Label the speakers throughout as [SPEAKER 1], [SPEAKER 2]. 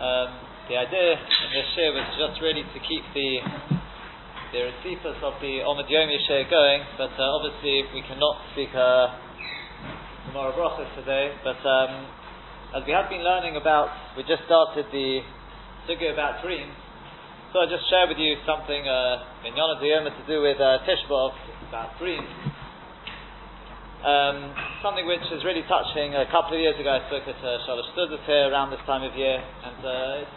[SPEAKER 1] Um, the idea in this share was just really to keep the the receipts of the Omid Yomi share going, but uh, obviously we cannot speak uh, tomorrow brachas today. But um, as we have been learning about, we just started the sugya about dreams. So I'll just share with you something uh, in Yom to do with uh, Tishbov about dreams. Um, something which is really touching. A couple of years ago, I spoke at uh, Shalosh Seudos here around this time of year, and uh, it's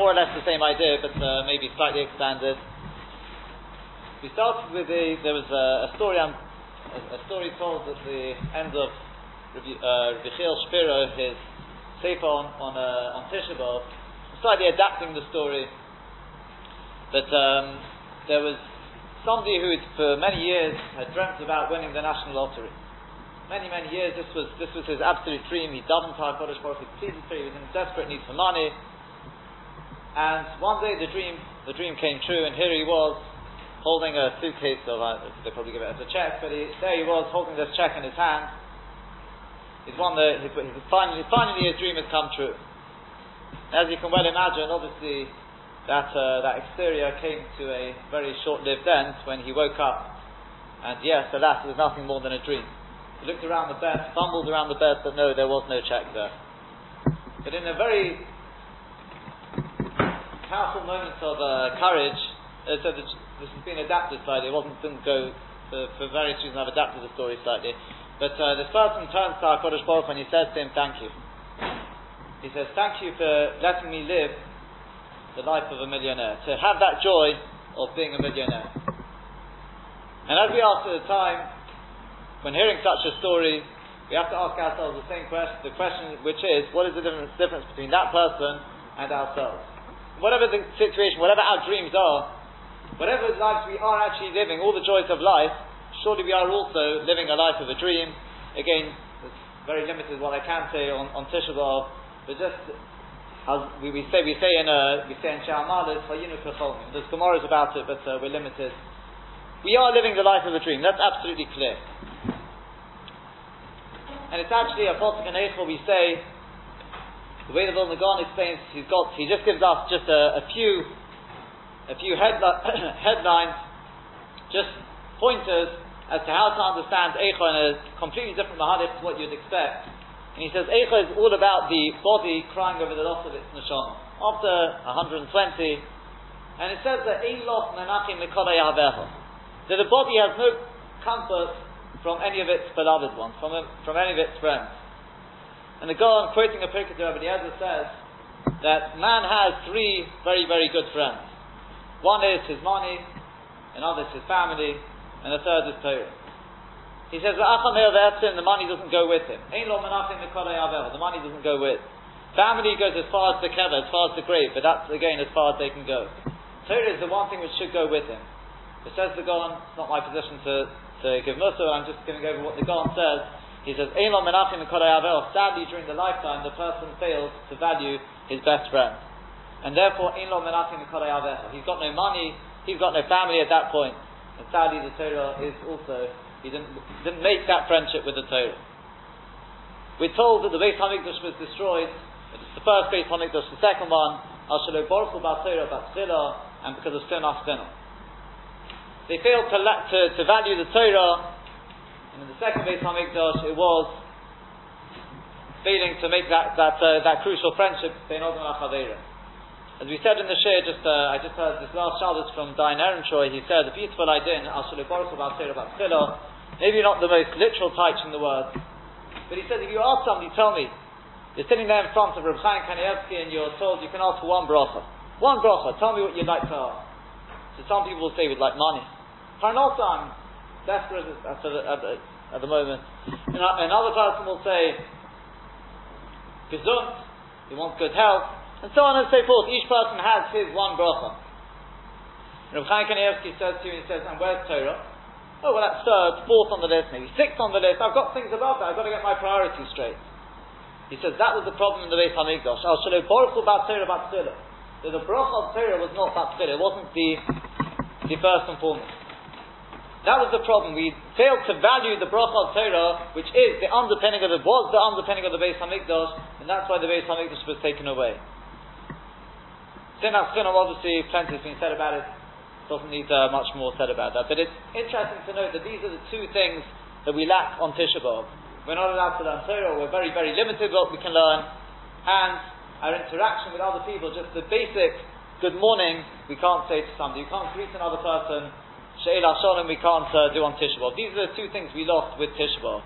[SPEAKER 1] more or less the same idea, but uh, maybe slightly expanded. We started with a there was a, a story a, a, story told at the end of uh, Shapiro, his sefer on on, uh, on slightly adapting the story. but um, there was somebody who for many years had dreamt about winning the national lottery. Many, many years, this was, this was his absolute dream. He to HaKadosh Baruch Hu, pleaded for he was in desperate need for money. And one day the dream, the dream came true, and here he was, holding a suitcase of, uh, they probably give it as a check, but he, there he was, holding this check in his hand. He's won the, his, his, finally, finally his dream has come true. As you can well imagine, obviously, that, uh, that exterior came to a very short-lived end when he woke up. And yes, alas, it was nothing more than a dream. He looked around the bed, fumbled around the bed, but no, there was no check there. But in a very powerful moment of uh, courage, uh, so this has been adapted slightly. It wasn't didn't go for, for various reasons. I've adapted the story slightly. But uh, this person turns to our Kodesh Baruch and he says to him, "Thank you." He says, "Thank you for letting me live the life of a millionaire, to have that joy of being a millionaire. And as we asked at the time, when hearing such a story, we have to ask ourselves the same question, the question which is, what is the difference, difference between that person and ourselves? Whatever the situation, whatever our dreams are, whatever lives we are actually living, all the joys of life, surely we are also living a life of a dream. Again, it's very limited what I can say on, on Tisha B'Av, but just as we, we say we say in uh, we say in Sha'amalis, There's Gemara's about it, but uh, we're limited. We are living the life of a dream. That's absolutely clear. And it's actually a Potik and Eichel we say, the way the Vilna Gaon explains, he's got, he just gives us just a, a few, a few headli- headlines, just pointers as to how to understand Eichel in a completely different mahadif to what you'd expect. And he says, Eicha is all about the body crying over the loss of its neshama. After 120, and it says that Ein loch menachim that the body has no comfort from any of its beloved ones, from, from any of its friends. And the Gaon, quoting a Pirkei Rabbi Eliezer, says that man has three very, very good friends. One is his money, another is his family, and the third is Torah. He says, the money doesn't go with him. The money doesn't go with. Family goes as far as the kever, as far as the grave, but that's again as far as they can go. Torah is the one thing which should go with him. It says the Gaon, it's not my position to, to give Musa, I'm just giving over what the Gaon says. He says, Sadly, during the lifetime, the person fails to value his best friend. And therefore, he's got no money, he's got no family at that point. And sadly, the Torah is also he didn't, didn't make that friendship with the Torah. We're told that the Beit Hamikdash was destroyed. It's the first Beit Hamikdash. The second one, Ashalo Baruch Bar Torah and because of Sinah Sinah. They failed to, to, to value the Torah, and in the second Beit Hamikdash, it was failing to make that that, uh, that crucial friendship between Odom as we said in the share, just uh, I just heard this last Shabbos from Dayan Ehrentreu. He said a beautiful idea in Ashulu Baruch about about Maybe not the most literal types in the word, but he says, if you ask somebody, tell me, you're sitting there in front of Reb Chaim Kanievsky and you're told you can ask for one bracha, one bracha. Tell me what you'd like to ask. So some people will say we'd like money. Parnasa, I'm desperate at the, at the, at the moment. And another person will say, gesund, he wants good health and so on and so forth. Each person has his one bracha. Rav Chaim Kanievsky says to you, he says, and where's Torah? Oh, well, that's third, fourth on the list, maybe sixth on the list. I've got things above that. I've got to get my priorities straight. He says that was the problem in the Beit Hamikdash. Al Shalom Baruch Torah about That the bracha of Torah was not Batzila. It wasn't the, the first and foremost. That was the problem. We failed to value the bracha of Torah, which is the underpinning of the was the underpinning of the Beis Hamikdash, and that's why the Beis Hamikdash was taken away. Chinam, obviously, plenty has been said about it. Doesn't need uh, much more said about that. But it's interesting to note that these are the two things that we lack on Tisha B'av. We're not allowed to learn Torah. We're very, very limited what we can learn, and our interaction with other people, just the basic good morning, we can't say to somebody. You can't greet another person She'ela Shalom we can't uh, do on Tisha B'Av. These are the two things we lost with Tisha B'Av.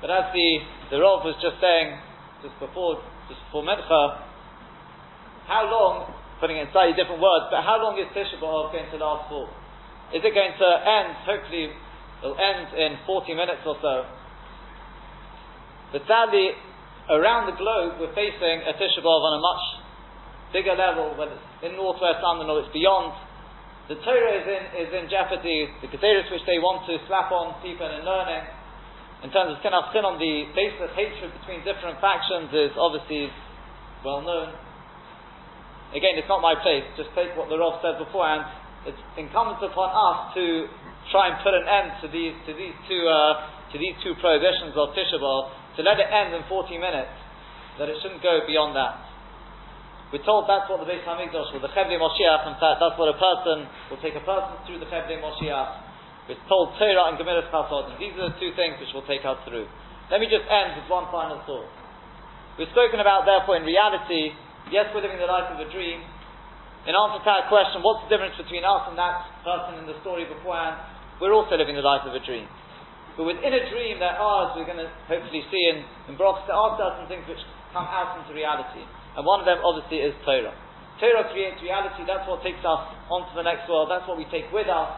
[SPEAKER 1] But as the, the Rav was just saying, just before, just before Mincha, how long, putting it in slightly different words, but how long is Tisha B'Av going to last for? Is it going to end, hopefully, it'll end in 40 minutes or so. But sadly, around the globe, we're facing a Tisha B'Av on a much bigger level, whether it's in northwest London or it's beyond the Torah is in, is in jeopardy, the Keteris which they want to slap on people in learning, in terms of Sinas on the baseless hatred between different factions is obviously well known. Again, it's not my place, just take what the Rav said beforehand. It's incumbent upon us to try and put an end to these, to these two, uh, to these two prohibitions of Tisha to let it end in 40 minutes, that it shouldn't go beyond that. We're told that's what the Beis Hamikdash was, the Chevli Moshiach. In fact, that's what a person will take a person through the Chevli Moshiach. We're told Torah and Gemilas Chasodim. These are the two things which will take us through. Let me just end with one final thought. We've spoken about, therefore, in reality, yes, we're living the life of a dream. In answer to that question, what's the difference between us and that person in the story beforehand? We're also living the life of a dream. But within a dream, there are, as we're going to hopefully see in, in Brox, there are certain things which come out into reality. And one of them obviously is Torah. Torah creates reality, that's what takes us onto the next world, that's what we take with us.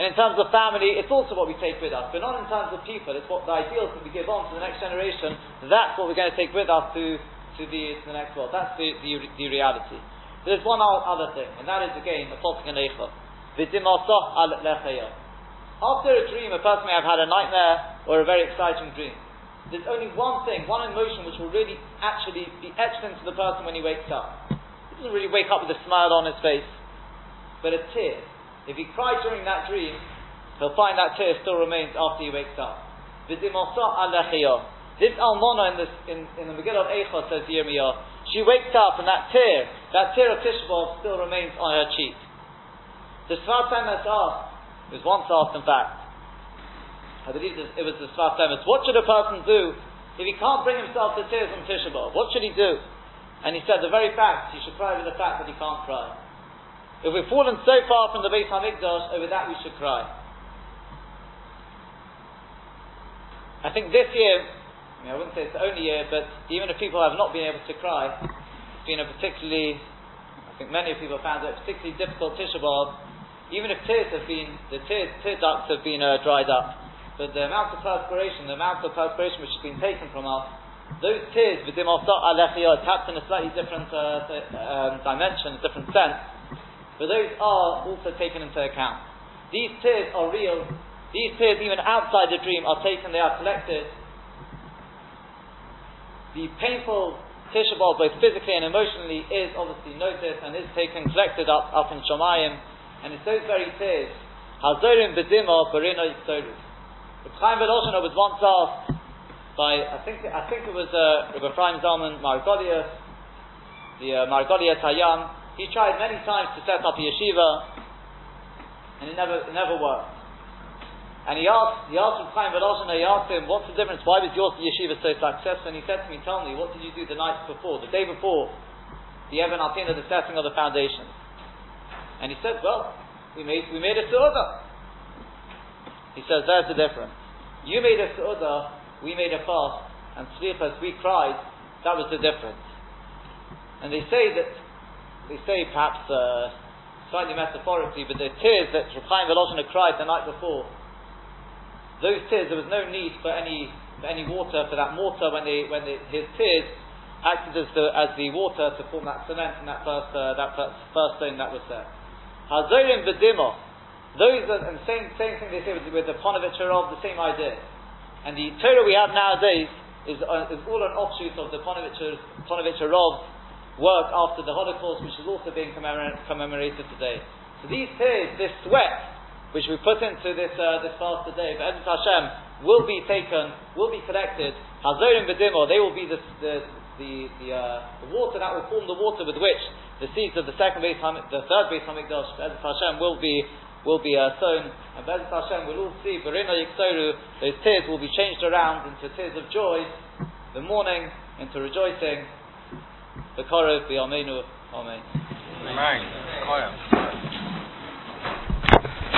[SPEAKER 1] And in terms of family, it's also what we take with us, but not in terms of people, it's what the ideals that we give on to the next generation, that's what we're going to take with us to, to, the, to the next world. That's the, the, the reality. There's one other thing, and that is again, a After a dream, a person may have had a nightmare or a very exciting dream there's only one thing, one emotion which will really actually be etched into the person when he wakes up. He doesn't really wake up with a smile on his face, but a tear. If he cried during that dream, he'll find that tear still remains after he wakes up. This almona in, this, in, in the Megillah of Eicha says Yirmiyah, she wakes up and that tear, that tear of Tishbov still remains on her cheek. The Sfat has asked, it was once asked in fact, I believe it was the Emes. What should a person do if he can't bring himself to tears on Tisha B'Av? What should he do? And he said the very fact, he should cry over the fact that he can't cry. If we've fallen so far from the Beis Hamikdash, over that we should cry. I think this year, I, mean, I wouldn't say it's the only year, but even if people have not been able to cry, it's been a particularly, I think many people have found it a particularly difficult Tisha B'Av, even if tears have been, the tear, tear ducts have been uh, dried up. But the amount of perspiration, the amount of perspiration which has been taken from us, those tears, v'dim tapped in a slightly different uh, um, dimension, a different sense, but those are also taken into account. These tears are real. These tears, even outside the dream, are taken, they are collected. The painful Tisha both physically and emotionally, is obviously noticed and is taken, collected up, up in Shamayim, and it's those very tears. Hazorim b'dima barina yitzoru. The Chaim Volozhiner was once asked by, I think, I think it was uh, Rabbi Ephraim Zalman Margolius, the uh, Margolius Hayam. He tried many times to set up a yeshiva, and it never, it never worked. And he asked, he asked Chaim Volozhiner, he asked him, what's the difference? Why was your yeshiva so successful? And he said to me, tell me, what did you do the night before, the day before, the Evan Alpina, the setting of the foundation? And he said, well, we made, we made a su'udah. He says there's the difference. You made a su'udah, we made a fast, and tzlichas, we cried, that was the difference. And they say that, they say perhaps uh, slightly metaphorically, but the tears that Chaim Volozhiner cried the night before, those tears, there was no need for any, for any water, for that mortar when, they, when they, his tears acted as the, as the water to form that cement in that first, uh, that first, stone that was there. Hazorim v'dimo, those are, and same, same thing they say with, with the Ponevezher Rov, the same idea. And the Torah we have nowadays is, uh, is all an offshoot of the Ponevezher Rov work after the Holocaust, which is also being commemor- commemorated today. So these tears, this sweat, which we put into this uh, this fast today, Ezra Hashem will be taken, will be collected. Hazorim Bedimo, they will be the the the, the, uh, the, water that will form the water with which the seeds of the second base, the third base Hamikdash, Ezra Hashem will be will be uh, sown, and Bezat Hashem will all see Berina Yiksoru, those tears will be changed around into tears of joy, the mourning into rejoicing. The Korov, the Amenu, Amen. Amen. Amen.